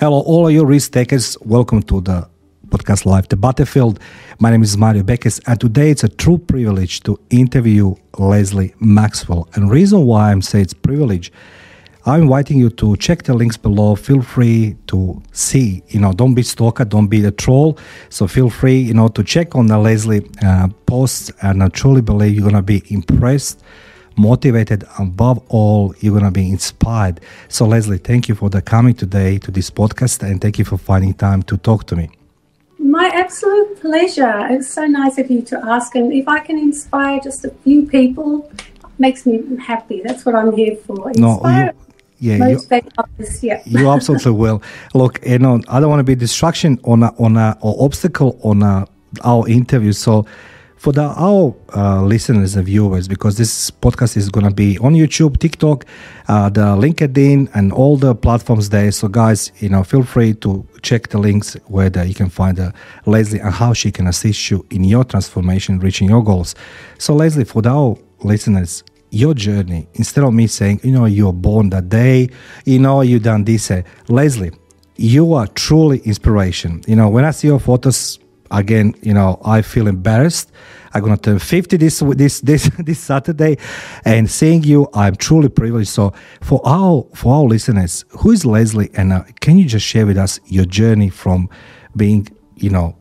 Hello, all of you risk takers. Welcome to the podcast live, the Battlefield. My name is Mario Beckes, and today it's a true privilege to interview Leslie Maxwell. And reason why I'm saying it's privilege, I'm inviting you to check the links below. Feel free to see, you know, don't be stalker, don't be the troll. So feel free, you know, to check on the Leslie uh, posts, and I truly believe you're gonna be impressed motivated above all you're going to be inspired. So leslie thank you for the coming today to this podcast and thank you for finding time to talk to me. My absolute pleasure. It's so nice of you to ask and if i can inspire just a few people makes me happy. That's what i'm here for. Inspire no, you, yeah, you, others, yeah. you absolutely will. Look, you know, I don't want to be distraction on a, on a or obstacle on a, our interview. So, for the our uh, listeners and viewers because this podcast is going to be on youtube tiktok uh, the linkedin and all the platforms there so guys you know feel free to check the links where the, you can find uh, leslie and how she can assist you in your transformation reaching your goals so leslie for the, our listeners your journey instead of me saying you know you're born that day you know you done this uh, leslie you are truly inspiration you know when i see your photos again, you know, I feel embarrassed. I'm gonna turn 50 this this this this Saturday, and seeing you, I'm truly privileged. So, for our for our listeners, who is Leslie, and uh, can you just share with us your journey from being, you know,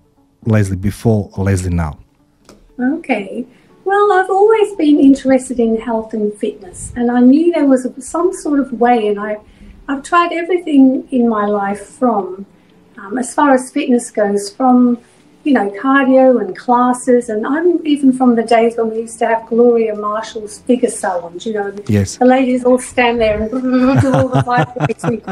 Leslie before Leslie now? Okay. Well, I've always been interested in health and fitness, and I knew there was some sort of way, and I, I've tried everything in my life from, um, as far as fitness goes, from you know, cardio and classes. And I'm even from the days when we used to have Gloria Marshall's figure salons, you know, yes. the ladies all stand there and do all the vibrating,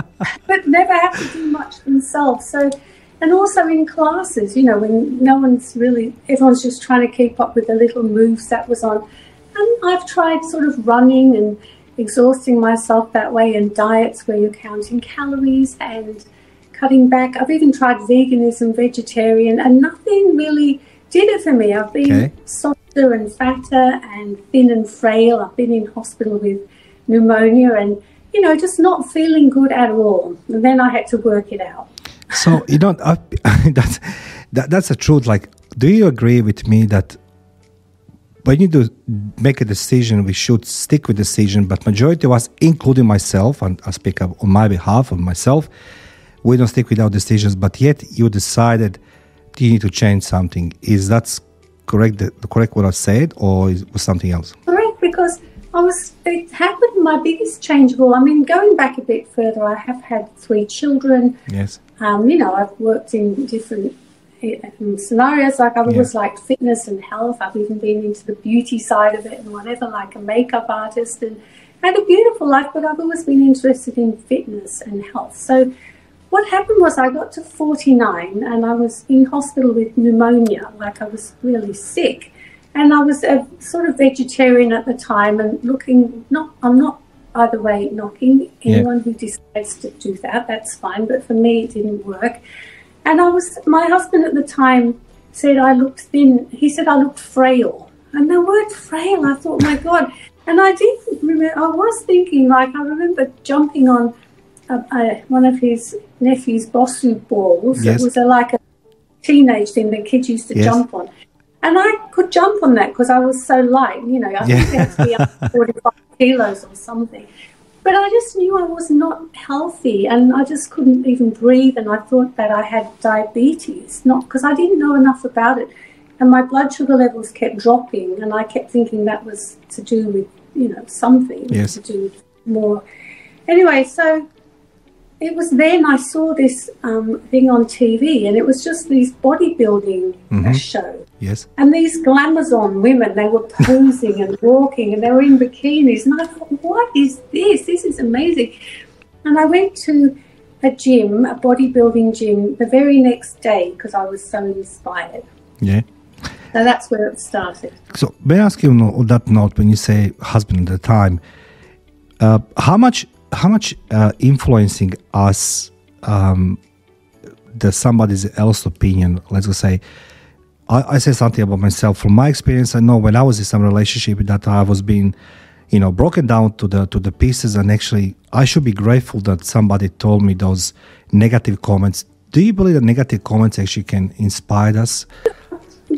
but never have to do much themselves. So, and also in classes, you know, when no one's really, everyone's just trying to keep up with the little moves that was on. And I've tried sort of running and exhausting myself that way and diets where you're counting calories and cutting back. I've even tried veganism, vegetarian, and nothing really did it for me. I've been okay. softer and fatter and thin and frail. I've been in hospital with pneumonia and, you know, just not feeling good at all. And then I had to work it out. So, you know, that's, that, that's the truth. Like, do you agree with me that when you do make a decision, we should stick with the decision. But majority of us, including myself, and I speak up on my behalf of myself, we don't stick with our decisions, but yet you decided you need to change something. Is that correct? The, correct what I said, or is, was something else? Correct, because I was. It happened. My biggest change. Well, I mean, going back a bit further, I have had three children. Yes. Um, you know, I've worked in different um, scenarios. Like I've always yeah. liked fitness and health. I've even been into the beauty side of it and whatever, like a makeup artist, and had a beautiful life. But I've always been interested in fitness and health. So what happened was I got to 49 and I was in hospital with pneumonia, like I was really sick. And I was a sort of vegetarian at the time and looking, not, I'm not, by the way, knocking anyone yeah. who decides to do that, that's fine. But for me, it didn't work. And I was, my husband at the time said I looked thin. He said I looked frail. And the word frail, I thought, my God. And I did remember, I was thinking, like, I remember jumping on one of his nephew's Bosu balls. Yes. It was a, like a teenage thing that kids used to yes. jump on. And I could jump on that because I was so light, you know, I yeah. think I had to be up 45 kilos or something. But I just knew I was not healthy and I just couldn't even breathe. And I thought that I had diabetes, not because I didn't know enough about it. And my blood sugar levels kept dropping. And I kept thinking that was to do with, you know, something yes. to do with more. Anyway, so it was then I saw this um, thing on TV, and it was just these bodybuilding mm-hmm. shows. Yes. And these glamazon women, they were posing and walking, and they were in bikinis. And I thought, what is this? This is amazing. And I went to a gym, a bodybuilding gym, the very next day because I was so inspired. Yeah. So that's where it started. So, may I ask you on that note, when you say husband at the time, uh, how much how much uh, influencing us um, the somebody else opinion let's just say I, I say something about myself. From my experience, I know when I was in some relationship that I was being, you know, broken down to the to the pieces, and actually, I should be grateful that somebody told me those negative comments. Do you believe that negative comments actually can inspire us?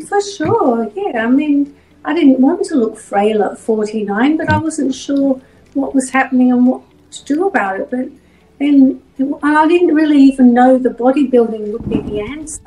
For sure, yeah. I mean, I didn't want to look frail at 49, but I wasn't sure what was happening and what to do about it. But then I didn't really even know the bodybuilding would be the answer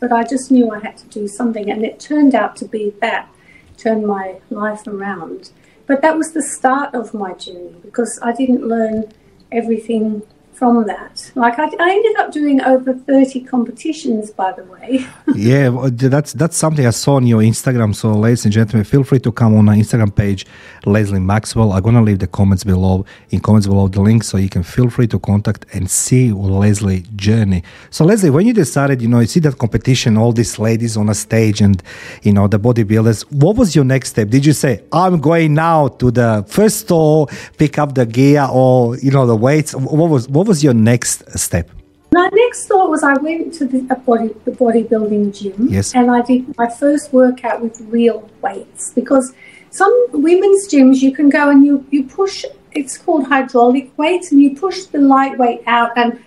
but I just knew I had to do something, and it turned out to be that turned my life around. But that was the start of my journey because I didn't learn everything from that. Like I, I, ended up doing over thirty competitions, by the way. yeah, uh, that's that's something I saw on your Instagram. So, ladies and gentlemen, feel free to come on our Instagram page, Leslie Maxwell. I'm gonna leave the comments below in comments below the link, so you can feel free to contact and see Leslie journey. So, Leslie, when you decided, you know, you see that competition, all these ladies on a stage, and you know the bodybuilders. What was your next step? Did you say, "I'm going now to the first store, pick up the gear, or you know the weights"? What was what was your next step? My next thought was I went to the body the bodybuilding gym yes. and I did my first workout with real weights because some women's gyms you can go and you, you push it's called hydraulic weights and you push the lightweight out and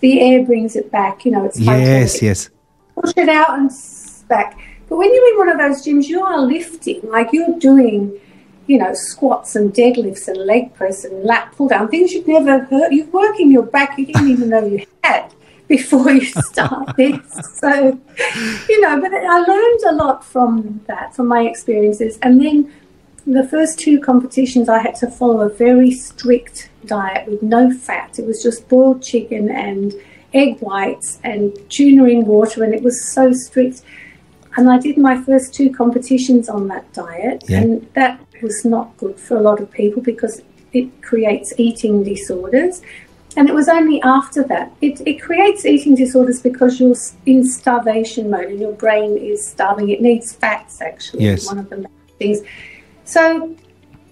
the air brings it back, you know, it's Yes, hydraulic. yes. Push it out and back. But when you're in one of those gyms you are lifting, like you're doing you know, squats and deadlifts and leg press and lat pull down, things you've never heard. You're working your back you didn't even know you had before you start this. So, you know, but I learned a lot from that, from my experiences. And then the first two competitions, I had to follow a very strict diet with no fat. It was just boiled chicken and egg whites and tuna in water, and it was so strict. And I did my first two competitions on that diet, yeah. and that was not good for a lot of people because it creates eating disorders. And it was only after that. It, it creates eating disorders because you're in starvation mode and your brain is starving. It needs fats, actually, yes. one of the things. So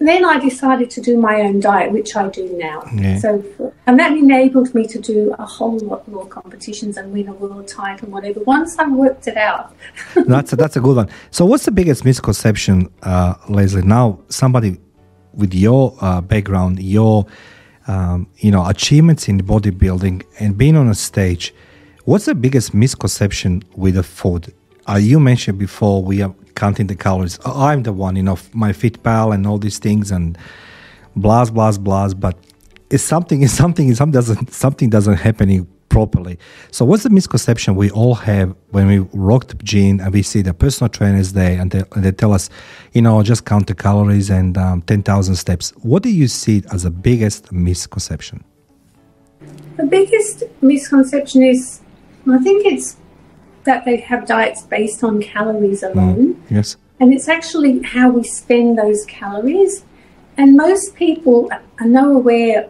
then I decided to do my own diet, which I do now. Yeah. So, and that enabled me to do a whole lot more competitions and win a world title, whatever. Once I worked it out. that's a, that's a good one. So, what's the biggest misconception, uh, Leslie? Now, somebody with your uh, background, your um, you know achievements in bodybuilding and being on a stage, what's the biggest misconception with the food? Uh, you mentioned before we are counting the calories. I'm the one, you know, my Fitpal and all these things and blah blah blah. But it's something, it's something, it's something doesn't something doesn't happen properly. So what's the misconception we all have when we rock the gym and we see the personal trainers there and they, and they tell us, you know, just count the calories and um, 10,000 steps. What do you see as the biggest misconception? The biggest misconception is, I think it's that they have diets based on calories mm, alone. Mm, yes. And it's actually how we spend those calories. And most people are no aware,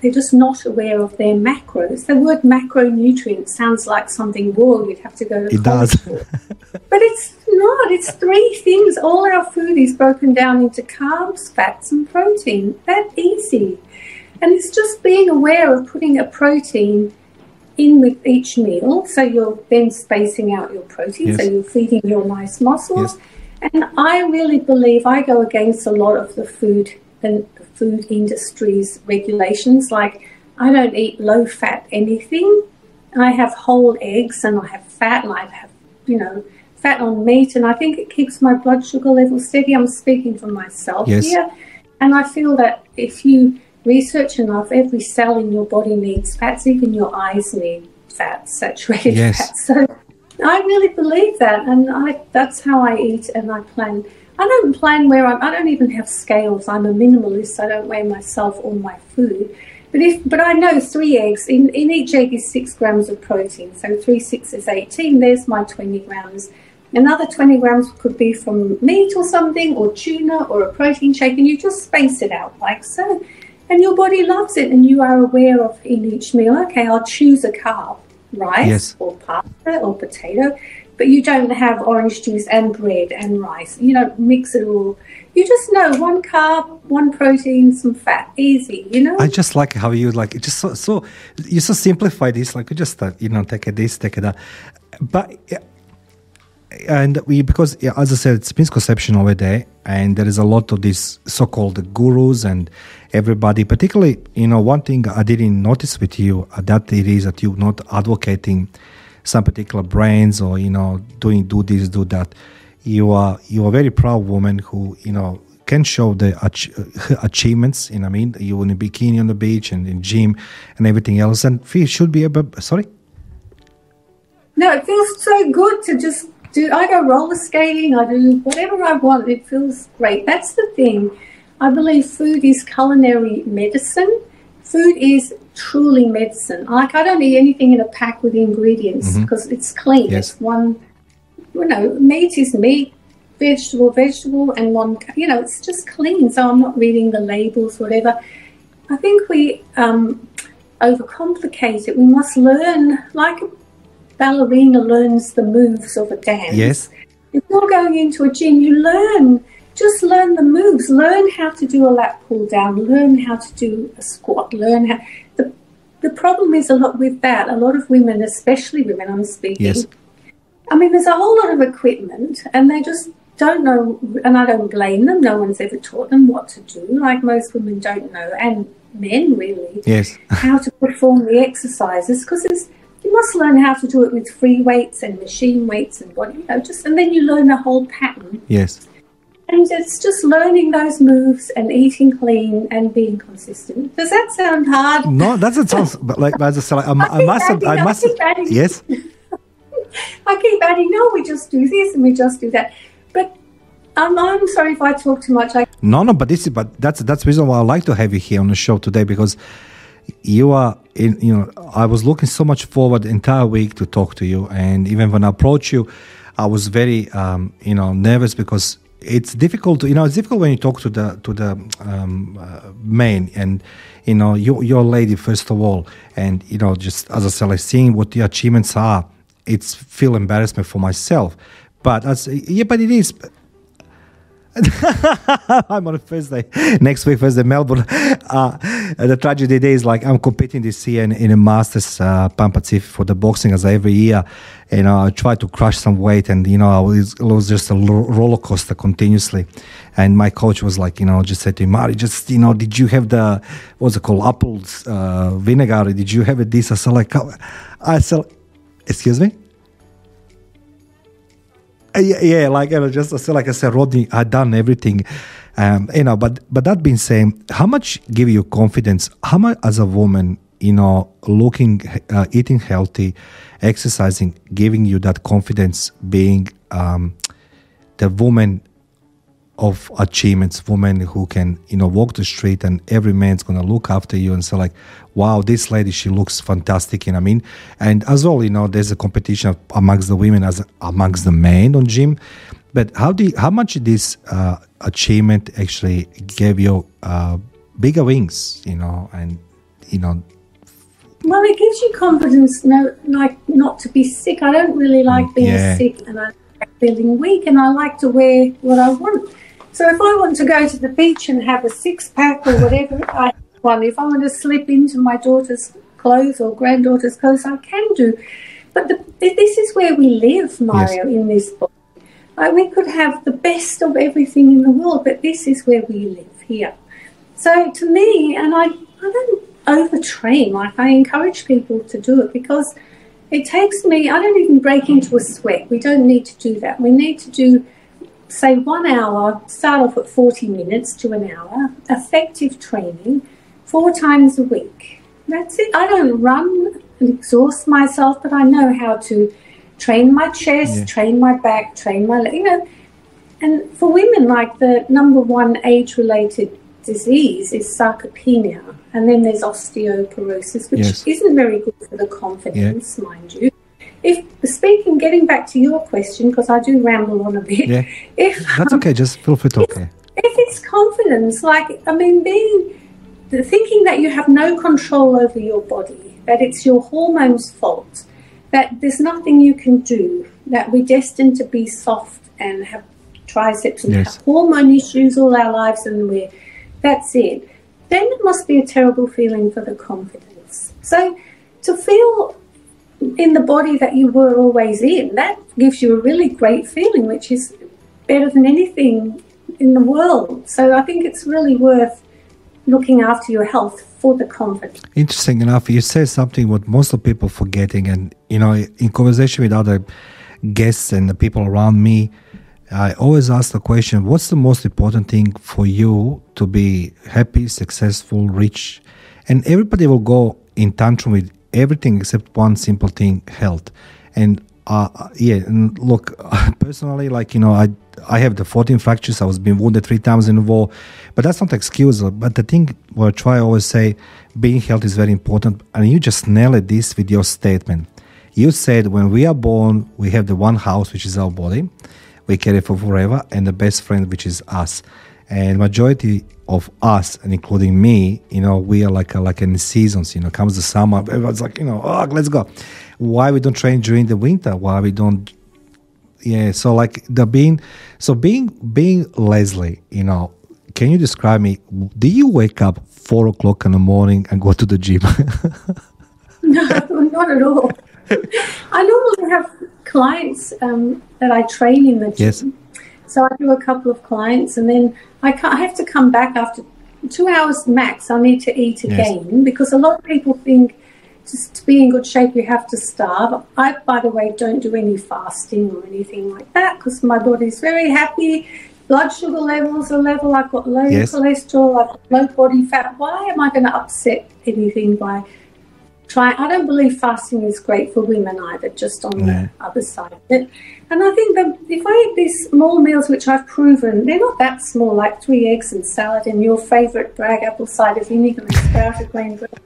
they're just not aware of their macros. The word macronutrient sounds like something raw you'd have to go to It does. but it's not. It's three things. All our food is broken down into carbs, fats, and protein. That easy. And it's just being aware of putting a protein in with each meal. So you're then spacing out your protein, yes. so you're feeding your nice muscles. Yes. And I really believe I go against a lot of the food and the food industry's regulations. Like I don't eat low fat anything. I have whole eggs and I have fat and I have, you know, fat on meat and I think it keeps my blood sugar level steady. I'm speaking for myself yes. here. And I feel that if you research enough, every cell in your body needs fats, even your eyes need fats, saturated yes. fats. So I really believe that, and I, that's how I eat and I plan. I don't plan where I'm, I don't even have scales. I'm a minimalist. I don't weigh myself or my food. But if, but I know three eggs in, in each egg is six grams of protein. So three six is eighteen. There's my twenty grams. Another 20 grams could be from meat or something, or tuna, or a protein shake, and you just space it out like so and your body loves it and you are aware of in each meal. Okay i'll choose a carb rice yes. or pasta or potato but you don't have orange juice and bread and rice. You don't mix it all. You just know one carb one protein some fat. Easy you know? I just like how you like it. just so, so you so simplify this like you just uh, you know take a this take a that. But and we because as I said, it's misconception over there, and there is a lot of these so-called gurus and everybody. Particularly, you know, one thing I didn't notice with you uh, that it is that you're not advocating some particular brands or you know doing do this do that. You are you are a very proud woman who you know can show the ach- achievements. You know, I mean, you in a bikini on the beach and in gym and everything else, and feel should be able. Sorry. No, it feels so good to just do. I go roller skating. I do whatever I want. It feels great. That's the thing. I believe food is culinary medicine. Food is truly medicine. Like I don't eat anything in a pack with ingredients because it's clean. Yes. It's one. You know, meat is meat, vegetable, vegetable, and one. You know, it's just clean. So I'm not reading the labels, whatever. I think we um, overcomplicate it. We must learn, like a ballerina learns the moves of a dance. Yes. If you're going into a gym, you learn. Just learn the moves. Learn how to do a lat pull down. Learn how to do a squat. Learn how. The, the problem is a lot with that. A lot of women, especially women, I'm speaking. Yes. I mean, there's a whole lot of equipment, and they just don't know. And I don't blame them. No one's ever taught them what to do. Like most women don't know, and men really Yes. how to perform the exercises because it's you must learn how to do it with free weights and machine weights and body, you know, just and then you learn the whole pattern. yes. And it's just learning those moves and eating clean and being consistent. Does that sound hard? No, that doesn't sound but like as I said, I, I, keep must. adding, I I must. keep adding. Yes. I keep adding, no, we just do this and we just do that. But um, I'm sorry if I talk too much. I No, no, but this is but that's that's the reason why I like to have you here on the show today because you are in you know I was looking so much forward the entire week to talk to you and even when I approached you I was very um, you know nervous because it's difficult you know it's difficult when you talk to the to the um, uh, men and you know you you're lady first of all and you know just as I said like seeing what the achievements are it's feel embarrassment for myself. But as yeah but it is I'm on a Thursday. Next week, Thursday, Melbourne. Uh, the tragedy day is like I'm competing this year in, in a Masters uh, Pan for the boxing as every year. You know, I try to crush some weight, and you know, I was, it was just a roller coaster continuously. And my coach was like, you know, just said to me, Mari, just you know, did you have the what's it called, apples uh, vinegar? Did you have it this? I said like, I said, excuse me. Uh, yeah, yeah, like you know, just like I said, Rodney, I done everything, um, you know. But but that being said, how much give you confidence? How much as a woman, you know, looking, uh, eating healthy, exercising, giving you that confidence, being um, the woman of achievements, woman who can you know walk the street and every man's gonna look after you and say like, wow, this lady she looks fantastic. You know I mean? And as well, you know, there's a competition amongst the women as amongst the men on gym. But how do you, how much this uh, achievement actually gave you uh, bigger wings? You know, and you know, Well, it gives you confidence, no, like not to be sick. I don't really like being yeah. sick, and I like feeling weak, and I like to wear what I want. So if I want to go to the beach and have a six pack or whatever, I. If I want to slip into my daughter's clothes or granddaughter's clothes, I can do. But the, this is where we live, Mario, in this book. Like we could have the best of everything in the world, but this is where we live here. So to me, and I, I don't overtrain. Like I encourage people to do it because it takes me. I don't even break into a sweat. We don't need to do that. We need to do, say, one hour. Start off at forty minutes to an hour. Effective training, four times a week. That's it. I don't run and exhaust myself, but I know how to train my chest, Yeah. train my back, train my, you know. And for women, like the number one age-related disease is sarcopenia, and then there's osteoporosis, which Yes. isn't very good for the confidence, mind you. If speaking, getting back to your question, because I do ramble on a bit. Yeah. If that's um, okay. Just feel free to okay. if it's confidence, like I mean, being thinking that you have no control over your body, that it's your hormones' fault, that there's nothing you can do, that we're destined to be soft and have triceps and Yes. have hormone issues all our lives, and we're that's it. Then it must be a terrible feeling for the confidence. So to feel in the body that you were always in. That gives you a really great feeling, which is better than anything in the world. So I think it's really worth looking after your health for the comfort. Interesting enough, you say something what most of people forgetting, and you know, in conversation with other guests and the people around me, I always ask the question: What's the most important thing for you to be happy, successful, rich? And everybody will go in tantrum with everything except one simple thing: health. And uh, yeah, and look, personally, like you know, I I have the 14 fractures. I was being wounded three times in the war, but that's not excuse. But the thing what I try always say, being healthy is very important, and you just nailed this with your statement. You said when we are born, we have the one house which is our body, we carry for forever, and the best friend which is us. And majority of us, and including me, you know, we are like a, like in seasons. You know, comes the summer, everyone's like, you know, oh, let's go. Why we don't train during the winter? Why we don't yeah so like the being so being being leslie you know can you describe me do you wake up four o'clock in the morning and go to the gym no not at all i normally have clients um, that i train in the gym yes. so i do a couple of clients and then i, I have to come back after two hours max i need to eat again yes. because a lot of people think just to be in good shape, you have to starve. I, by the way, don't do any fasting or anything like that because my body's very happy. Blood sugar levels are level. I've got low yes. cholesterol. I've got low body fat. Why am I going to upset anything by trying? I don't believe fasting is great for women either, just on the other side of it. And I think that if I eat these small meals, which I've proven, they're not that small, like three eggs and salad and your favourite bragg apple cider vinegar and sprouted grain bread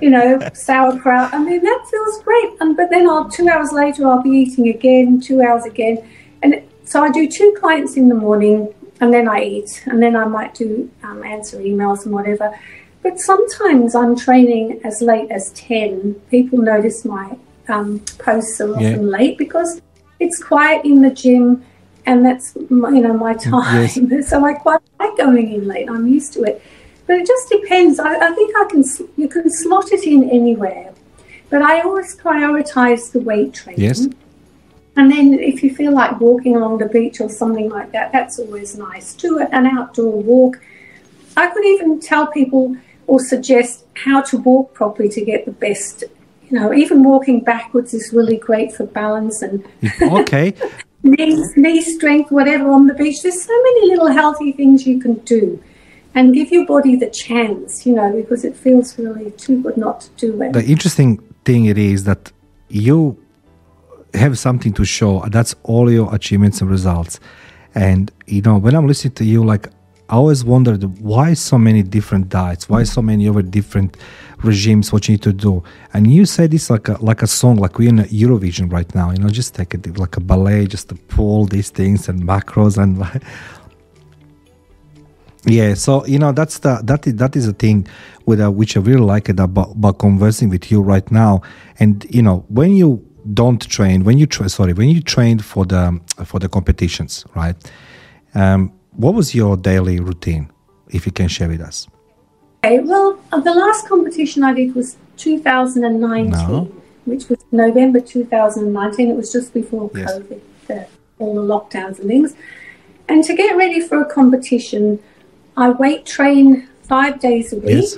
you know, sauerkraut. I mean, that feels great. And but then I'll two hours later I'll be eating again, two hours again, and so I do two clients in the morning, and then I eat, and then I might do um, answer emails and whatever. But sometimes I'm training as late as ten. People notice my um, posts are often yeah. late because it's quiet in the gym, and that's my, you know my time. Yes. So I quite like going in late. I'm used to it. But it just depends. I, I think I can you can slot it in anywhere, but I always prioritise the weight training. Yes. And then if you feel like walking along the beach or something like that, that's always nice. Do an outdoor walk. I could even tell people or suggest how to walk properly to get the best. You know, even walking backwards is really great for balance and okay. knee, knee strength, whatever on the beach. There's so many little healthy things you can do and give your body the chance, you know, because it feels really too good not to do it. The interesting thing it is that you have something to show. That's all your achievements and results. And you know, when I'm listening to you, like I always wondered why so many different diets, why so many other different regimes, what you need to do. And you say this like a like a song, like we're in Eurovision right now. You know, just take it like a ballet, just to pull these things and macros and like yeah, so you know that's the that is that is a thing with uh, which I really like it about, about conversing with you right now. And you know when you don't train, when you tra- sorry, when you trained for the for the competitions, right? Um, what was your daily routine, if you can share with us? Okay, well, uh, the last competition I did was 2019, no. which was November 2019. It was just before yes. COVID, the, all the lockdowns and things. And to get ready for a competition, I weight train five days a week yes.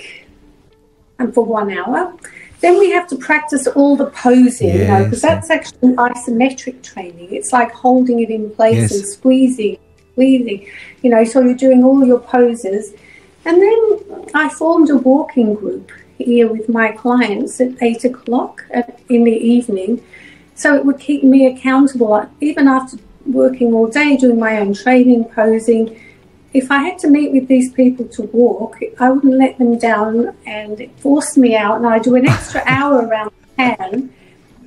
and for one hour. Then we have to practice all the posing, yes. you know, because that's actually isometric training. It's like holding it in place yes. and squeezing, squeezing, you know, so you're doing all your poses. And then I formed a walking group here with my clients at eight o'clock in the evening. So it would keep me accountable, uh, even after working all day, doing my own training, posing if I had to meet with these people to walk, I wouldn't let them down and it forced me out. And I do an extra hour around town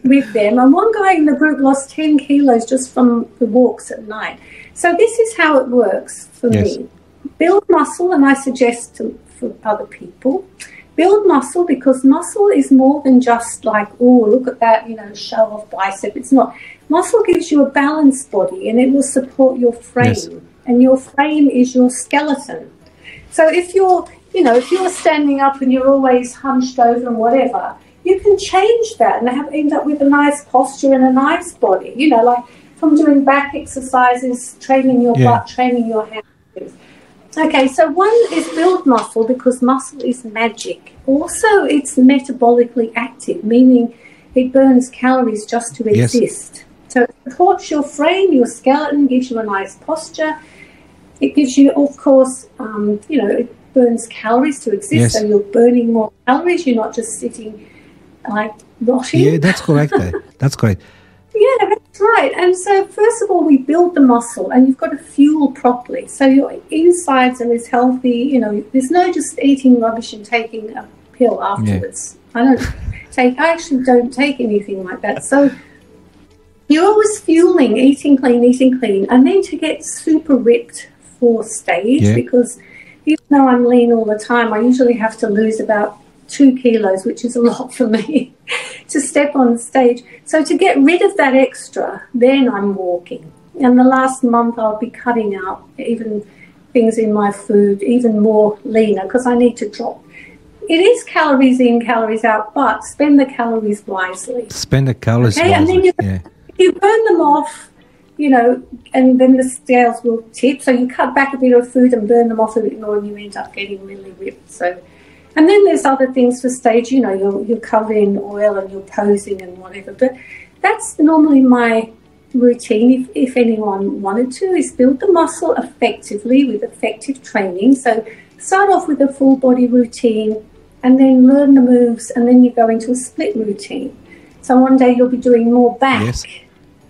with them. And one guy in the group lost 10 kilos just from the walks at night. So this is how it works for yes. me. Build muscle, and I suggest to, for other people, build muscle because muscle is more than just like, oh, look at that, you know, show off bicep. It's not. Muscle gives you a balanced body and it will support your frame. Yes and your frame is your skeleton. So if you're, you know, if you're standing up and you're always hunched over and whatever, you can change that and have end up with a nice posture and a nice body. You know, like from doing back exercises, training your Yeah. butt, training your hands. Okay, so one is build muscle because muscle is magic. Also, it's metabolically active, meaning it burns calories just to Yes. exist. So it supports your frame, your skeleton, gives you a nice posture. It gives you, of course, um, you know, it burns calories to exist. Yes. So you're burning more calories. You're not just sitting like rotting. Yeah, that's correct. That's correct. Yeah, that's right. And so, first of all, we build the muscle, and you've got to fuel properly. So your insides are as healthy. You know, there's no just eating rubbish and taking a pill afterwards. I don't take. I actually don't take anything like that. So you're always fueling, eating clean, eating clean, and then to get super ripped for stage Yeah. because even though I'm lean all the time, I usually have to lose about two kilos, which is a lot for me, to step on stage. So to get rid of that extra, then I'm walking. And the last month I'll be cutting out even things in my food, even more leaner, because I need to drop. It is calories in, calories out, but spend the calories wisely. Spend the calories Okay, and then wisely. you- Yeah. You burn them off, you know, and then the scales will tip. So you cut back a bit of food and burn them off a bit more, and you end up getting really ripped. So, and then there's other things for stage. You know, you're you're covered in oil and you're posing and whatever. But that's normally my routine. If if anyone wanted to, is build the muscle effectively with effective training. So start off with a full body routine, and then learn the moves, and then you go into a split routine. So one day you'll be doing more back Yes.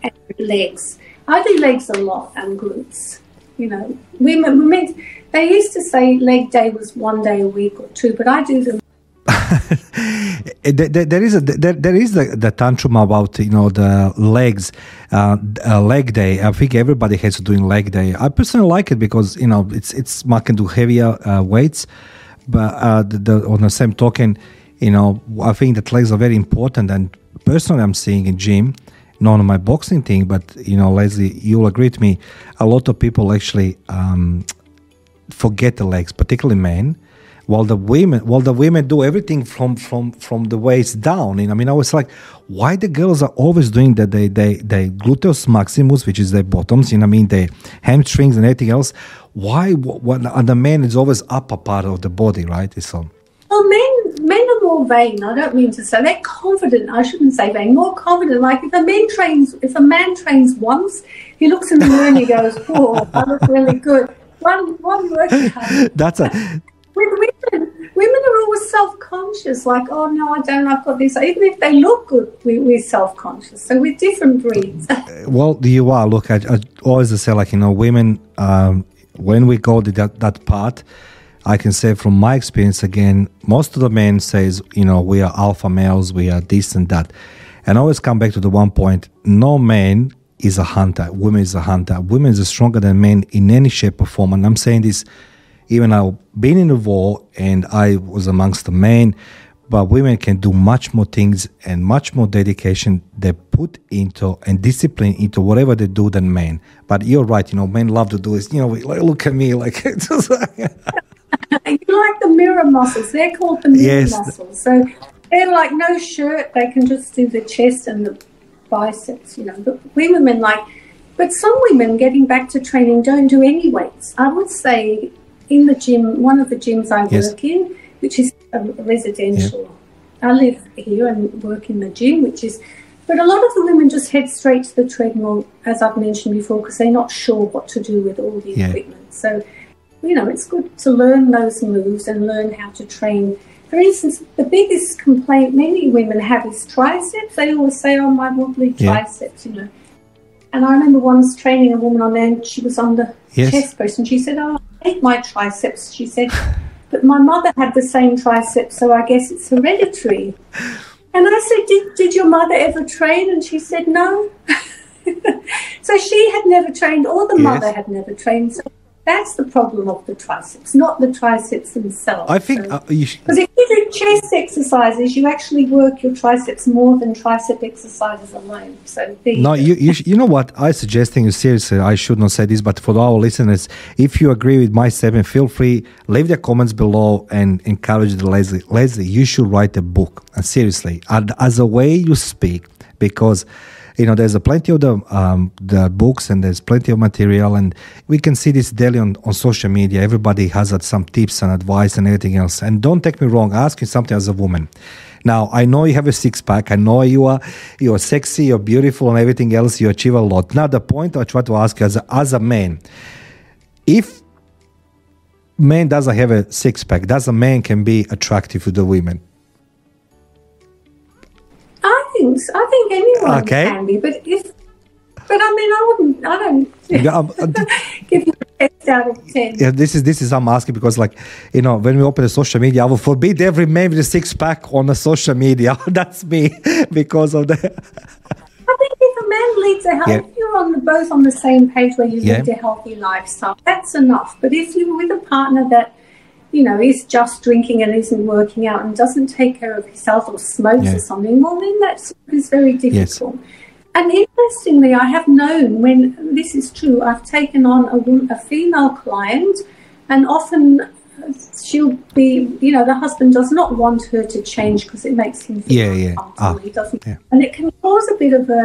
and legs. I do legs a lot and glutes. You know, women, women, they used to say leg day was one day a week or two, but I do them. There, there- is a there, there is the, the tantrum about you know the legs uh, uh, leg day. I think everybody has to doing leg day. I personally like it because you know it's it's I can do heavier uh, weights. But uh, the, the, on the same token you know i think that legs are very important. And personally i'm seeing in gym not on my boxing thing but you know leslie you'll agree with me a lot of people actually um, forget the legs, particularly men, while the women while the women do everything from from from the waist down. And I mean, I was like, why the girls are always doing that? They they they gluteus maximus, which is their bottoms. Know, I mean, the hamstrings and everything else. Why? What? And the man is always upper part of the body, right? So um, Well, men, men are more vain. I don't mean to say they're confident. I shouldn't say vain. More confident. Like if a man trains, if a man trains once, he looks in the mirror and he goes, "Oh, I look really good." One one workout. that's a With women, women are always self-conscious. Like, oh no, I don't. I've got this. Even if they look good, we, we're self-conscious. So we're different breeds. well you are look I, I always say like you know women um, when we go to that, that part i can say from my experience again most of the men says you know we are alpha males we are this and that and I always come back to the one point no man is a hunter women is a hunter women is stronger than men in any shape or form and i'm saying this even I've been in the war and I was amongst the men, but women can do much more things and much more dedication they put into and discipline into whatever they do than men. But you're right, you know, men love to do this. You know, like, look at me, like, just like- you like the mirror muscles. They're called the mirror Yes. muscles. So they're like no shirt. They can just do the chest and the biceps, you know. But we women like, but some women getting back to training don't do any weights. I would say in the gym, one of the gyms I Yes. work in, which is a residential. I live here and work in the gym, which is. But a lot of the women just head straight to the treadmill, as I've mentioned before, because they're not sure what to do with all the Yeah. equipment. So you know, it's good to learn those moves and learn how to train. For instance, the biggest complaint many women have is triceps. They always say, "Oh, my wobbly Yeah. triceps," you know. And I remember once training a woman on there, and she was on the Yes. chest press, and she said, "Oh, I hate my triceps." She said, "But my mother had the same triceps, so I guess it's hereditary." And I said, "Did did your mother ever train?" And she said, "No." so she had never trained, or the Yes. mother had never trained. So That's the problem of the triceps, not the triceps themselves. I think So- uh, you sh- because if you do chest exercises, you actually work your triceps more than tricep exercises alone. So No, you, you, sh- you know what? I suggesting you seriously. I should not say this, but for our listeners, if you agree with my statement, feel free leave the comments below and encourage the Leslie. Leslie, you should write a book. And seriously, and as a way you speak, because you know there's a plenty of the um, the books and there's plenty of material, and we can see this daily on, on social media. Everybody has uh, some tips and advice and everything else. And don't take me wrong, ask you something as a woman. Now I know you have a six pack. I know you are you're sexy, you're beautiful, and everything else. You achieve a lot. Now the point I try to ask you as a, as a man, if man doesn't have a six pack, does a man can be attractive to the women? I think. I think anyone Okay. can be, but if, but I mean, I wouldn't. I don't Yeah, um, give you a test out of ten. Yeah, this is this is I'm asking because like you know when we open the social media, I will forbid every man with a six pack on the social media. That's me because of the I think if a man leads a healthy, Yeah. if you're on the, both on the same page where you Yeah. lead a healthy lifestyle, that's enough. But if you're with a partner that, you know, is just drinking and isn't working out and doesn't take care of himself or smokes Yeah. or something, well, then that is very difficult. And interestingly, I have known when this is true, I've taken on a, a female client, and often she'll be, you know, the husband does not want her to change because it makes him feel Yeah, yeah. Ah, he doesn't, yeah. and it can cause a bit of a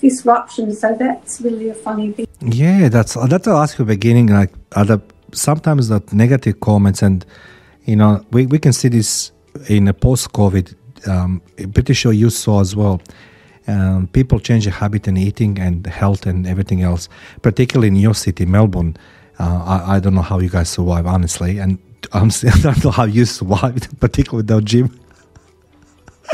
disruption. So that's really a funny thing. Yeah, that's that's what I asked you at the beginning. Like other sometimes that negative comments, and you know we, we can see this in a post-COVID. Um, I'm pretty sure you saw as well. Um, people change their habit in eating and health and everything else. Particularly in your city, Melbourne. Uh, I, I don't know how you guys survive, honestly, and honestly, I don't know how you survived, particularly without gym.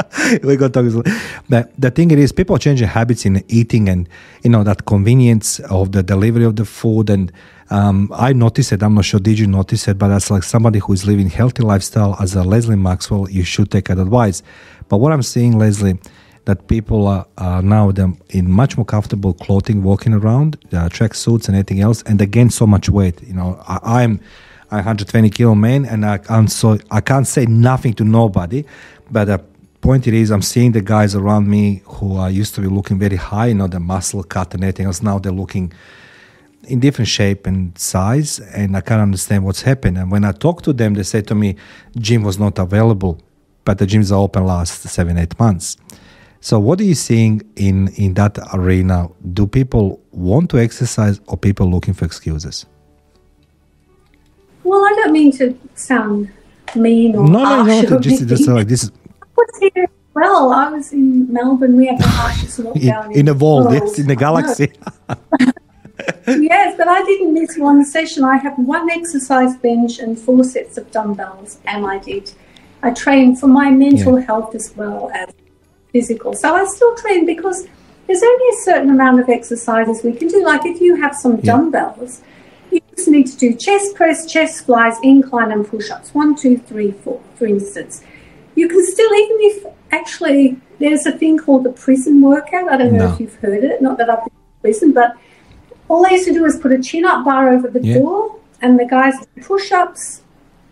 we got to talk. The, the thing is, people change their habits in eating, and you know that convenience of the delivery of the food. And um, I noticed it. I'm not sure. Did you notice it? But as like somebody who is living healthy lifestyle, as a Leslie Maxwell, you should take that advice. But what I'm seeing, Leslie, that people are, are now them in much more comfortable clothing, walking around, uh, track suits and anything else, and they gain so much weight. You know, I, I'm. a 120 kilo man, and I can't so I can't say nothing to nobody. But the point it is, I'm seeing the guys around me who are used to be looking very high, you know, the muscle cut and everything else. Now they're looking in different shape and size, and I can't understand what's happened. And when I talk to them, they say to me, gym was not available, but the gyms are open last seven, eight months. So what are you seeing in in that arena? Do people want to exercise, or people looking for excuses? Well, I don't mean to sound mean or No, no, harsh no. Just, just like this is was here as well. I was in Melbourne. We had the harshest in, lockdown in the world, world. yes, in the galaxy. yes, but I didn't miss one session. I had one exercise bench and four sets of dumbbells, and I did. I trained for my mental Yeah. health as well as physical. So I still train because there's only a certain amount of exercises we can do. Like if you have some Yeah. dumbbells, you just need to do chest press, chest flies, incline, and push ups. One, two, three, four, for instance. You can still, even if actually there's a thing called the prison workout. I don't know No. if you've heard it. Not that I've been in prison, but all they used to do is put a chin up bar over the Yeah. door, and the guys push ups,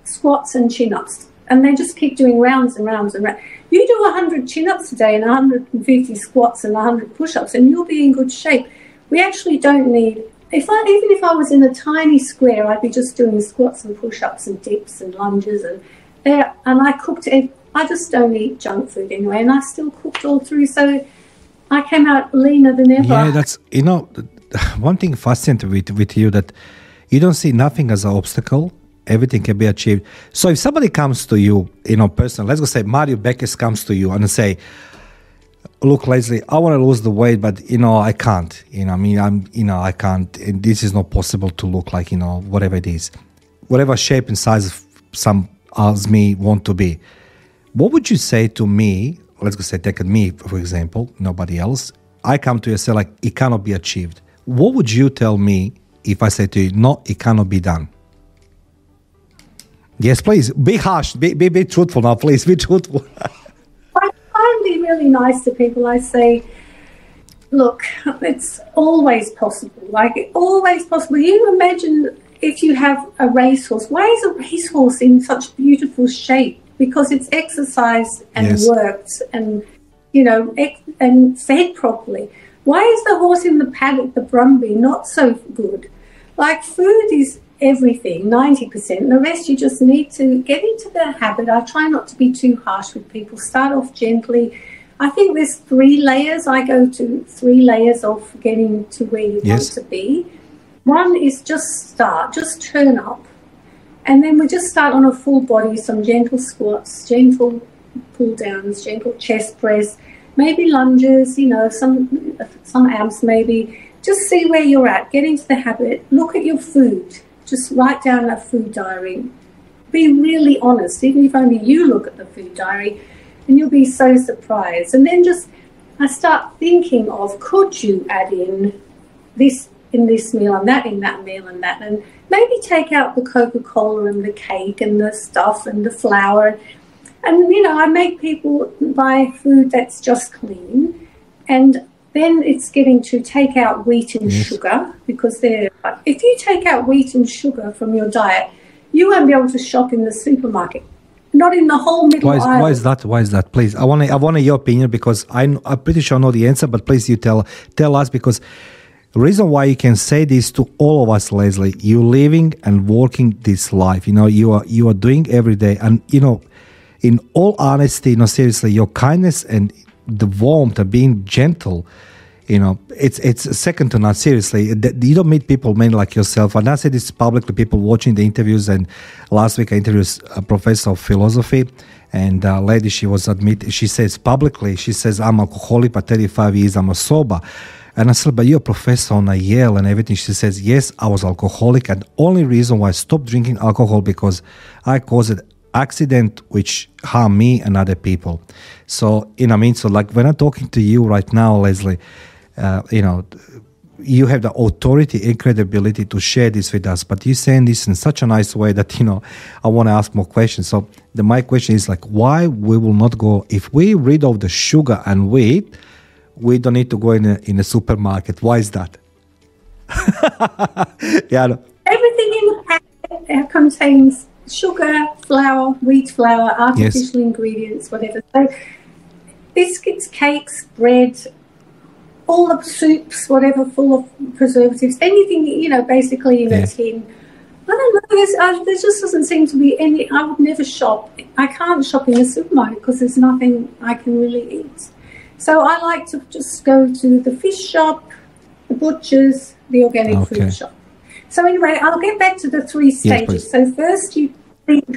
squats, and chin ups. And they just keep doing rounds and rounds and rounds. You do 100 chin ups a day and 150 squats and 100 push ups, and you'll be in good shape. We actually don't need, if I, even if I was in a tiny square, I'd be just doing squats and push ups and dips and lunges. And there, and I cooked, I just don't eat junk food anyway, and I still cooked all through. So I came out leaner than ever. Yeah, that's you know one thing fascinating with with you that you don't see nothing as an obstacle. Everything can be achieved. So if somebody comes to you, you know, personal, let's go say Mario Beckes comes to you and say, "Look, Leslie, I want to lose the weight, but you know, I can't. You know, I mean, I'm, you know, I can't. And this is not possible to look like, you know, whatever it is, whatever shape and size some as me want to be." What would you say to me? Let's go say, take me for example, nobody else. I come to you and say like, it cannot be achieved. What would you tell me if I say to you, no, it cannot be done? Yes, please be harsh. Be be, be truthful now, please. Be truthful. I and be really nice to people. I say, look, it's always possible. Like, always possible. You imagine if you have a racehorse, why is a racehorse in such beautiful shape? Because it's exercised and yes. worked and, you know, ex- and fed properly. Why is the horse in the paddock, the Brumby, not so good? Like food is everything, 90%. The rest you just need to get into the habit. I try not to be too harsh with people. Start off gently. I think there's three layers. I go to three layers of getting to where you yes. want to be. One is just start, just turn up. And then we just start on a full body, some gentle squats, gentle pull downs, gentle chest press, maybe lunges, you know, some some abs maybe. Just see where you're at. Get into the habit. Look at your food. Just write down a food diary. Be really honest, even if only you look at the food diary, and you'll be so surprised. And then just I start thinking of could you add in this in this meal and that in that meal and that and maybe take out the Coca-Cola and the cake and the stuff and the flour. And you know I make people buy food that's just clean. And then it's getting to take out wheat and yes. sugar because they're if you take out wheat and sugar from your diet you won't be able to shop in the supermarket. Not in the whole middle why is, why is that? Why is that? Please i want i want your opinion because I, i'm pretty sure i know the answer but please you tell tell us because reason why you can say this to all of us, Leslie, you're living and working this life. You know, you are you are doing every day, and you know, in all honesty, you know, seriously, your kindness and the warmth and being gentle. You know, it's it's second to none. Seriously, you don't meet people, men like yourself. And I said this publicly. People watching the interviews, and last week I interviewed a professor of philosophy, and a lady she was admit. She says publicly, she says, "I'm alcoholic for 35 years. I'm a sober." And I said, but you're a professor on Yale and everything. She says, yes, I was alcoholic. And only reason why I stopped drinking alcohol because I caused accident which harm me and other people. So, you know, I mean, so like when I'm talking to you right now, Leslie, uh, you know, you have the authority and credibility to share this with us, but you're saying this in such a nice way that, you know, I want to ask more questions. So the, my question is like, why we will not go, if we rid of the sugar and wheat, we don't need to go in a, in a supermarket. Why is that? yeah. Everything in the packet contains sugar, flour, wheat flour, artificial yes. ingredients, whatever. So biscuits, cakes, bread, all the soups, whatever, full of preservatives, anything, you know, basically in yeah. a tin. I don't know. There's, uh, there just doesn't seem to be any. I would never shop. I can't shop in a supermarket because there's nothing I can really eat. So I like to just go to the fish shop, the butchers, the organic okay. food shop. So anyway, I'll get back to the three stages. Yes, so first you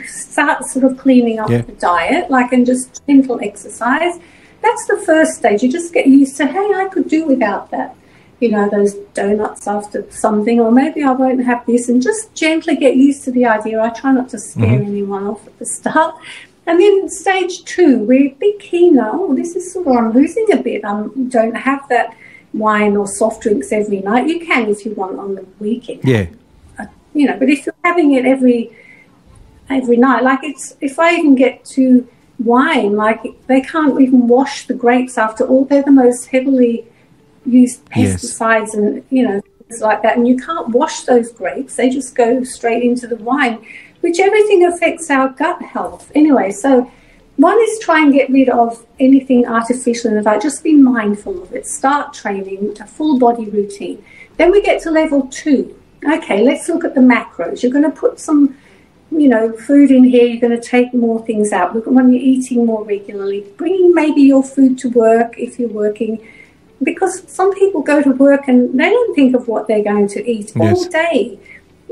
start sort of cleaning up yeah. the diet, like and just gentle exercise. That's the first stage. You just get used to, hey, I could do without that. You know, those donuts after something, or maybe I won't have this, and just gently get used to the idea. I try not to scare mm-hmm. anyone off at the start, and then stage two, we're a bit keener. Oh, this is sort of, I'm losing a bit. I um, don't have that wine or soft drinks every night. You can if you want on the weekend. Yeah. Uh, you know, but if you're having it every every night, like it's, if I even get to wine, like they can't even wash the grapes after all. They're the most heavily used pesticides yes. and, you know, things like that. And you can't wash those grapes. They just go straight into the wine which everything affects our gut health. Anyway, so one is try and get rid of anything artificial in the diet. Just be mindful of it. Start training, a full body routine. Then we get to level two. Okay, let's look at the macros. You're going to put some, you know, food in here. You're going to take more things out. When you're eating more regularly, bringing maybe your food to work if you're working, because some people go to work and they don't think of what they're going to eat yes. all day.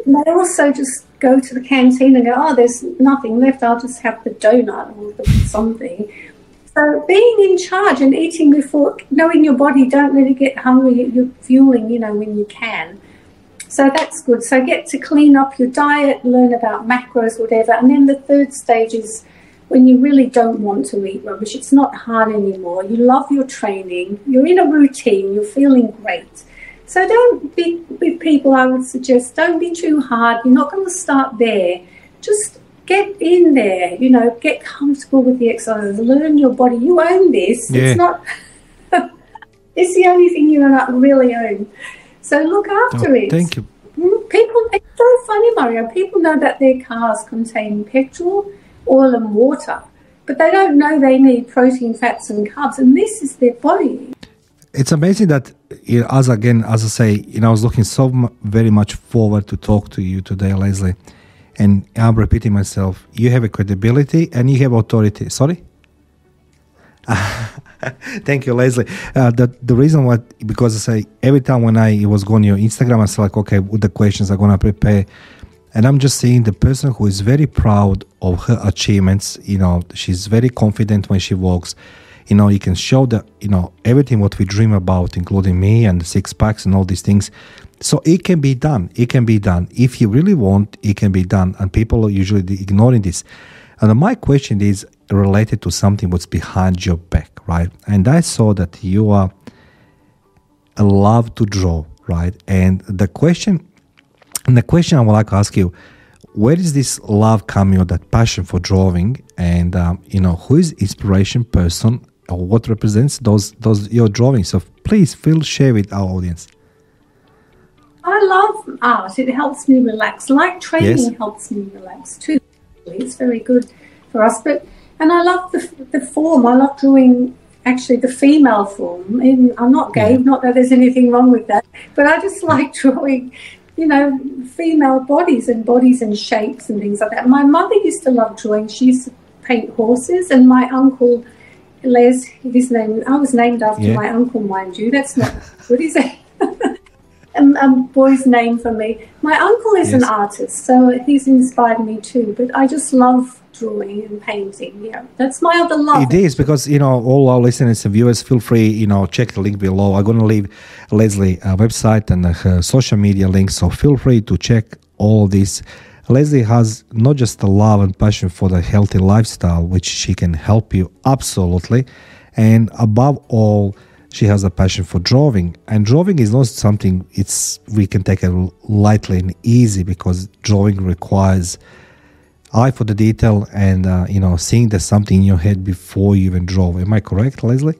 They also just go to the canteen and go, oh, there's nothing left. I'll just have the donut or something. So being in charge and eating before, knowing your body, don't really get hungry. You're fueling, you know, when you can. So that's good. So get to clean up your diet, learn about macros, whatever. And then the third stage is when you really don't want to eat rubbish. It's not hard anymore. You love your training. You're in a routine. You're feeling great. So don't be with people, I would suggest, don't be too hard. You're not going to start there. Just get in there, you know, get comfortable with the exercises, learn your body. You own this. Yeah. It's not, it's the only thing you really own. So look after oh, it. Thank you. Mm, People, it's so funny, Mario. People know that their cars contain petrol, oil, and water, but they don't know they need protein, fats, and carbs, and this is their body. it's amazing that as again as i say you know i was looking so very much forward to talk to you today leslie. And i'm repeating myself you have a credibility and you have authority. Sorry? Thank you leslie. Uh, the, the reason why because i say every time when i was going to your instagram i was like okay what the questions i'm to prepare. And i'm just seeing the person who is very proud of her achievements you know she's very confident when she walks you know you can show that you know everything what we dream about including me and the six packs and all these things. So it can be done. It can be done. If you really want it can be done. And people are usually ignoring this. And my question is related to something what's behind your back right? And i saw that you are a love to draw right? And the question and the question i would like to ask you where is this love coming or that passion for drawing? And um, you know who is inspiration person or what represents those those your drawings so please feel share with our audience I love art. It helps me relax. Like training Yes. helps me relax too. It's very good for us. But and I love the the form. I love drawing actually the female form. Even, I'm not gay. Yeah. Not that there's anything wrong with that. But I just like drawing. You know, female bodies and bodies and shapes and things like that. My mother used to love drawing. She used to paint horses, and my uncle Les, his name. I was named after Yeah. my uncle, mind you. That's not good, is it? a, a boy's name for me. My uncle is an artist, so he's inspired me too. But I just love drawing and painting. Yeah, that's my other love. It is because you know all our listeners and viewers feel free you know check the link below. I'm going to leave Leslie uh, website and uh, her social media links, so feel free to check all this. Leslie has not just the love and passion for the healthy lifestyle, which she can help you absolutely, and above all, she has a passion for drawing. And drawing is not something it's we can take it lightly and easy because drawing requires eye for the detail and uh, you know seeing there's something in your head before you even draw. Am i correct leslie?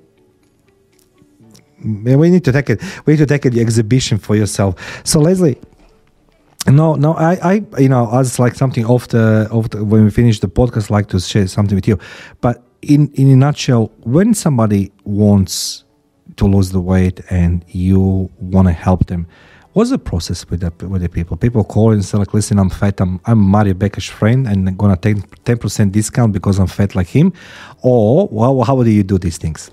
Mm, we need to take it we need to take it the exhibition for yourself. So leslie no no i i you know as like something off the off the, when we finish the podcast like to share something with you. But in in a nutshell when somebody wants to lose the weight and you want to help them what's the process with the with the people? People call and say like listen i'm fat. I'm i'm mario becker's friend and i'm gonna take 10% discount because i'm fat like him. Or well, how do you do these things?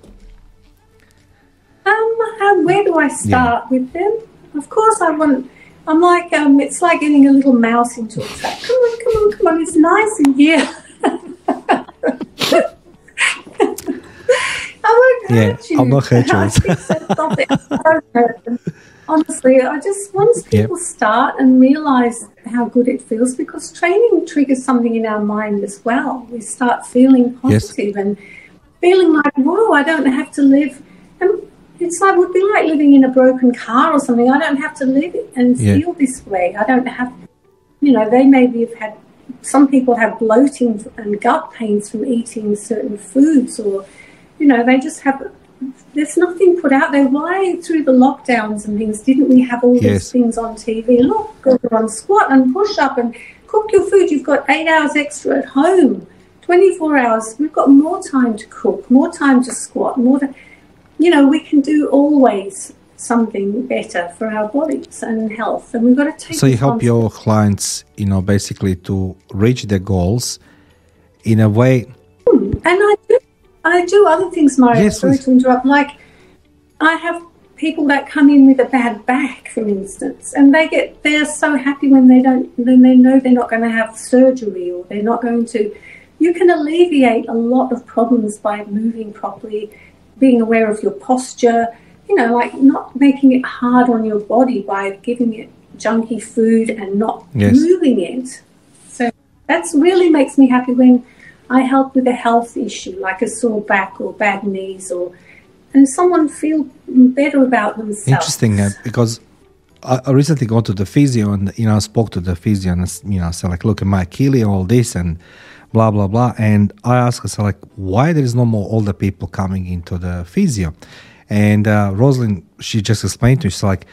Um, how, where do I start with them? Of course, I want. I'm like, um, it's like getting a little mouse into a trap. Come on, come on, come on! It's nice in here. I won't Yeah, hurt you. I'll not hurt you. I think so. Stop it. Don't hurt them. Honestly, I just once people start and realize how good it feels because training triggers something in our mind as well. We start feeling Yes. positive and feeling like, whoa, I don't have to live. And it's like would be like living in a broken car or something. I don't have to live and Yeah. feel this way. I don't have, you know, they maybe have had. Some people have bloating and gut pains from eating certain foods, or you know, they just have. There's nothing put out there. Why through the lockdowns and things didn't we have all Yes. these things on TV? Look, go on squat and push up and cook your food. You've got eight hours extra at home. 24 hours. We've got more time to cook, more time to squat, more to, you know, we can do always something better for our bodies and health. And we've got to take so you help your clients you know basically to reach their goals in a way hmm, And I do, I do other things, Mario. Yes, sorry please. to interrupt. Like, I have people that come in with a bad back, for instance, and they get they're so happy when they don't, then they know they're not going to have surgery or they're not going to. You can alleviate a lot of problems by moving properly, being aware of your posture. You know, like not making it hard on your body by giving it junky food and not Yes. moving it. So that's really makes me happy when I help with a health issue like a sore back or bad knees or and someone feel better about themselves. Interesting, uh, because I, I recently got to the physio and you know I spoke to the physio and you know I said like, look at my Achilles, all this and blah blah blah, and I asked her so like, why there is no more older people coming into the physio, and uh, Rosalind she just explained to me, she's like,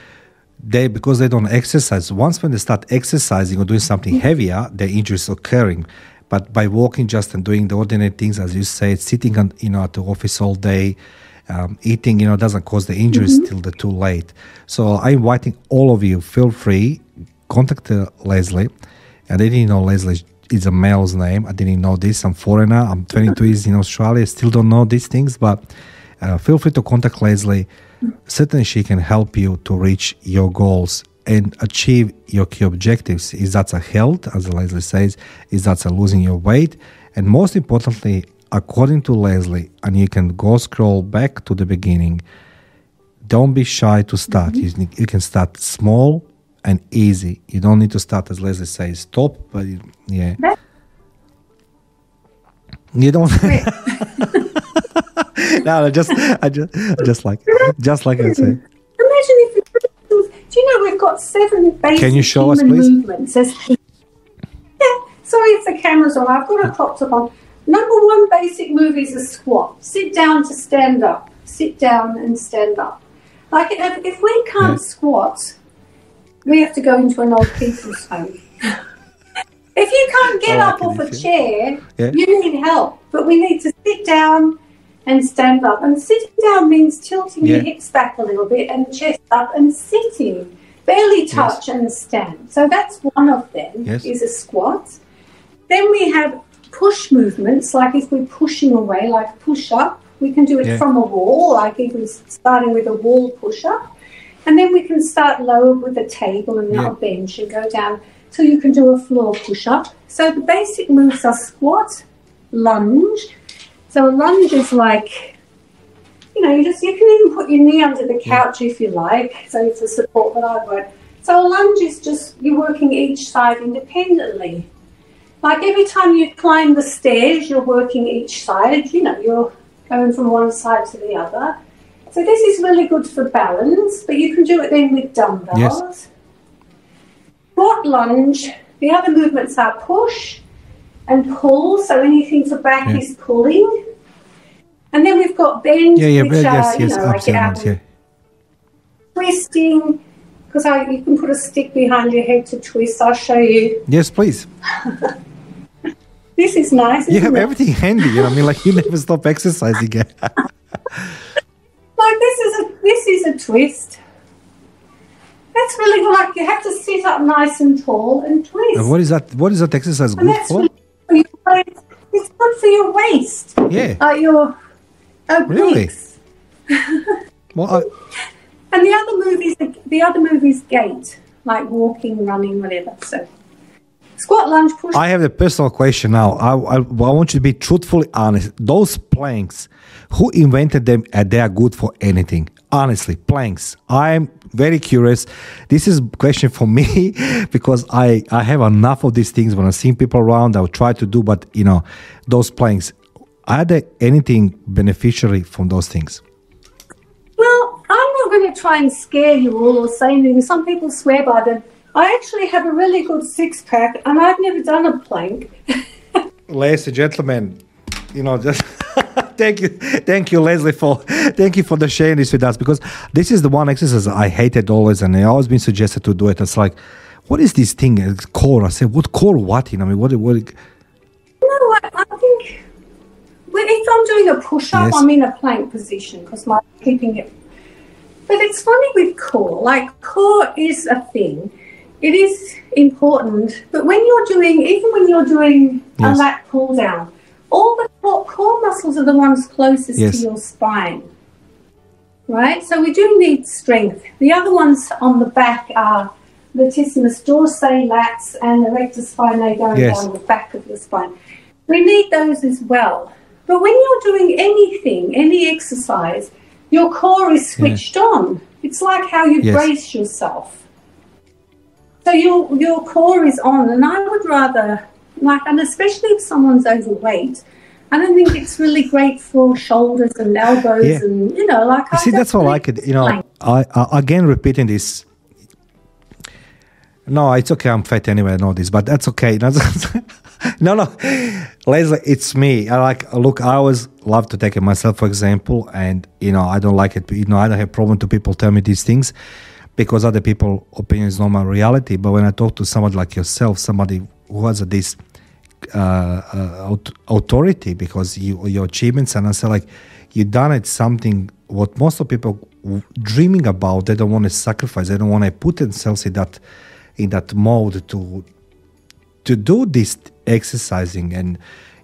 they because they don't exercise. Once when they start exercising or doing something heavier, their injuries occurring. But by walking just and doing the ordinary things, as you say, sitting on, you know at the office all day, um, eating, you know, doesn't cause the injuries till the too late. So I'm inviting all of you. Feel free, contact uh, Leslie. I didn't know Leslie is a male's name. I didn't know this. I'm foreigner. I'm 22 years in Australia. Still don't know these things, but uh, feel free to contact Leslie. Certainly, she can help you to reach your goals and achieve your key objectives. Is that a health, as Leslie says, is that a losing your weight, and most importantly, according to Leslie, and you can go scroll back to the beginning. Don't be shy to start. You, you can start small and easy. You don't need to start, as Leslie says, stop, but you- yeah. That- You don't. no, I just, I just, just like, just like I say. Imagine if do you know we've got seven basic Can you show us, human please? movements? As, yeah, sorry if the camera's on. I've got a crop top on. Number one basic move is a squat. Sit down to stand up. Sit down and stand up. Like if, if we can't Yeah. squat, we have to go into an old people's home. if you can't get Oh, up can off a chair, Yeah. you need help. But we need to sit down and stand up. And sitting down means tilting your hips back a little bit and chest up and sitting. Barely touch and stand. So that's one of them Yes. is a squat. Then we have push movements, like if we're pushing away, like push up. We can do it Yeah. from a wall, like even starting with a wall push up. And then we can start lower with a table and Yeah. a bench and go down till you can do a floor push up. So the basic moves are squat, lunge. So a lunge is like, you know, you just you can even put your knee under the couch if you like. So it's a support that I work. So a lunge is just you're working each side independently. Like every time you climb the stairs, you're working each side. You know, you're going from one side to the other. So this is really good for balance, but you can do it then with dumbbells. Yes. Squat lunge. The other movements are push and pull. So anything for back Yeah. is pulling. And then we've got bend, Yeah, yeah, which are yes, you yes, know like downs, yeah. twisting. Because you can put a stick behind your head to twist. I'll show you. Yes, please. This is nice. You have it? everything handy. You know, what I mean, like you never stop exercising. Like this is a this is a twist. That's really. Like you have to sit up nice and tall and twist. And what is that? What is that exercise and good for? really. It's good for your waist. Yeah. Like your uh, Really? Well, I, And the other movies, the, the other movies, gait, like walking, running, whatever. So squat, lunge, push. I have a personal question now. I, I, I want you to be truthfully honest. Those planks, who invented them and they are good for anything? Honestly, planks. I'm very curious. This is a question for me because I, I have enough of these things when I see people around. I will try to do, but you know, those planks, are there anything beneficiary from those things? Well, I'm not going to try and scare you all or say anything. Some people swear by them. I actually have a really good six pack, and I've never done a plank. Ladies and gentlemen, you know, just thank you, thank you, Leslie, for thank you for the sharing this with us because this is the one exercise I hated always, and I always been suggested to do it. It's like, what is this thing? It's core. I said, what core? What? You know, I mean, what? What? No, I, I think well, if I'm doing a push up, Yes. I'm in a plank position because my keeping it. But it's funny with core. Like core is a thing. It is important, but when you're doing, even when you're doing Yes. a lat pull down, all the core, core muscles are the ones closest Yes. to your spine. Right? So we do need strength. The other ones on the back are latissimus dorsi, lats, and the erector spinae going Yes. down the back of the spine. We need those as well. But when you're doing anything, any exercise, your core is switched on. It's like how you Yes. brace yourself. So your your core is on, and I would rather like, and especially if someone's overweight, I don't think it's really great for shoulders and elbows, Yeah. and you know, like You I see, that's all I could. You know. I, I again repeating this. No, it's okay. I'm fat anyway. I know this, but that's okay. no, no, Leslie, it's me. I like look. I always love to take it myself, for example, and you know I don't like it. You know I don't have problem to people tell me these things, because other people opinion is not my reality. But when I talk to somebody like yourself, somebody who has this uh, uh, authority because you, your achievements, and I say like you done it something what most of people dreaming about. They don't want to sacrifice. They don't want to put themselves in that in that mode to to do this exercising and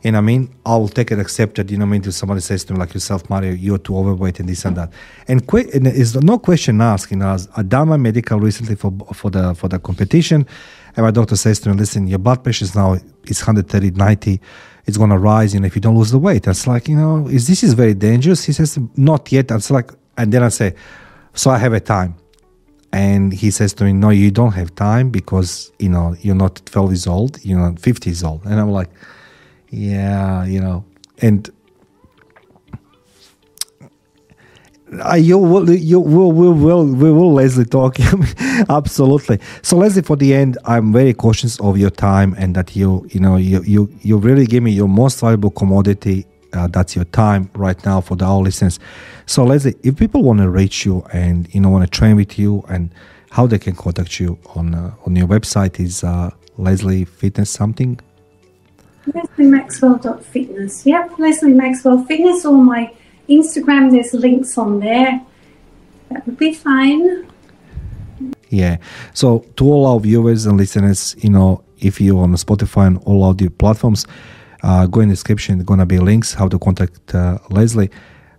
and I mean, I'll take it accepted. You know, I mean, if somebody says to me like yourself, Mario, you're too overweight and this and that, and, que- and is no question asking I done my medical recently for for the for the competition, and my doctor says to me, listen, your blood pressure is now is 130, 90. It's gonna rise, you know, if you don't lose the weight. It's like, you know, is this is very dangerous? He says, not yet. It's like, and then I say, so I have a time. And he says to me, No, you don't have time because you know you're not 12 years old, you're not 50 years old. And I'm like, yeah, you know, and you will, you will, will, will, we will, Leslie talk. Absolutely. So, Leslie, for the end, I'm very cautious of your time and that you, you know, you, you, you really give me your most valuable commodity. Uh, that's your time right now for the our listeners. So, Leslie, if people want to reach you and you know want to train with you and how they can contact you on uh, on your website is uh, Leslie Fitness something LeslieMaxwell.fitness. Yep, Leslie Maxwell Fitness or my Instagram, there's links on there. That would be fine. Yeah. So to all our viewers and listeners, you know, if you're on Spotify and all audio platforms, uh, go in the description. Gonna be links how to contact uh, Leslie.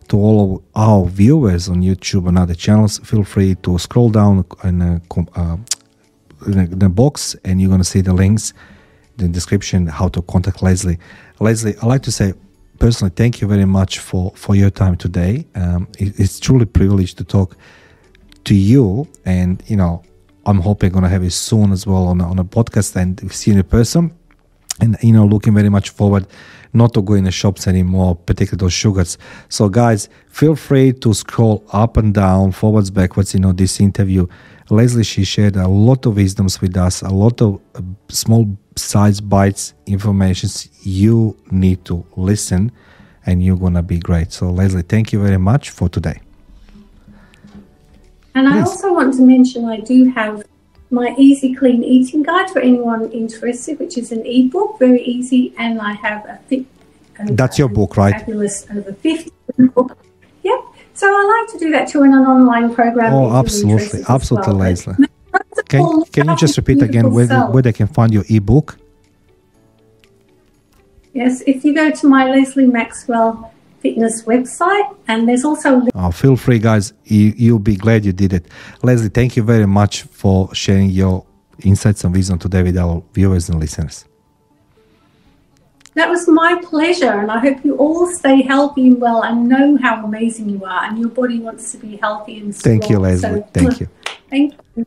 To all of our viewers on YouTube and other channels, feel free to scroll down in, uh, in the box, and you're gonna see the links the description how to contact Leslie. Leslie, I'd like to say personally thank you very much for, for your time today. Um, it, it's truly privilege to talk to you, and you know I'm hoping to have you soon as well on on a podcast and see you in person. And you know, looking very much forward not to go in the shops anymore, particularly those sugars. So, guys, feel free to scroll up and down, forwards, backwards. You know, this interview, Leslie, she shared a lot of wisdoms with us, a lot of uh, small size bites informations you need to listen and you're gonna be great. So leslie thank you very much for today. And i also want to mention i do have my easy clean eating guide for anyone interested which is an ebook very easy and i have a fit that's your book right? fabulous over 50 book. Yep. So i like to do that too in an online program oh absolutely. absolutely well. leslie can, can you just repeat again where, where they can find your ebook? Yes, if you go to my Leslie Maxwell fitness website and there's also oh, feel free guys. You, you'll be glad you did it. Leslie thank you very much for sharing your insights and wisdom today with our viewers and listeners. That was my pleasure and i hope you all stay healthy and well and know how amazing you are and your body wants to be healthy and strong. thank you leslie so, thank you. thank you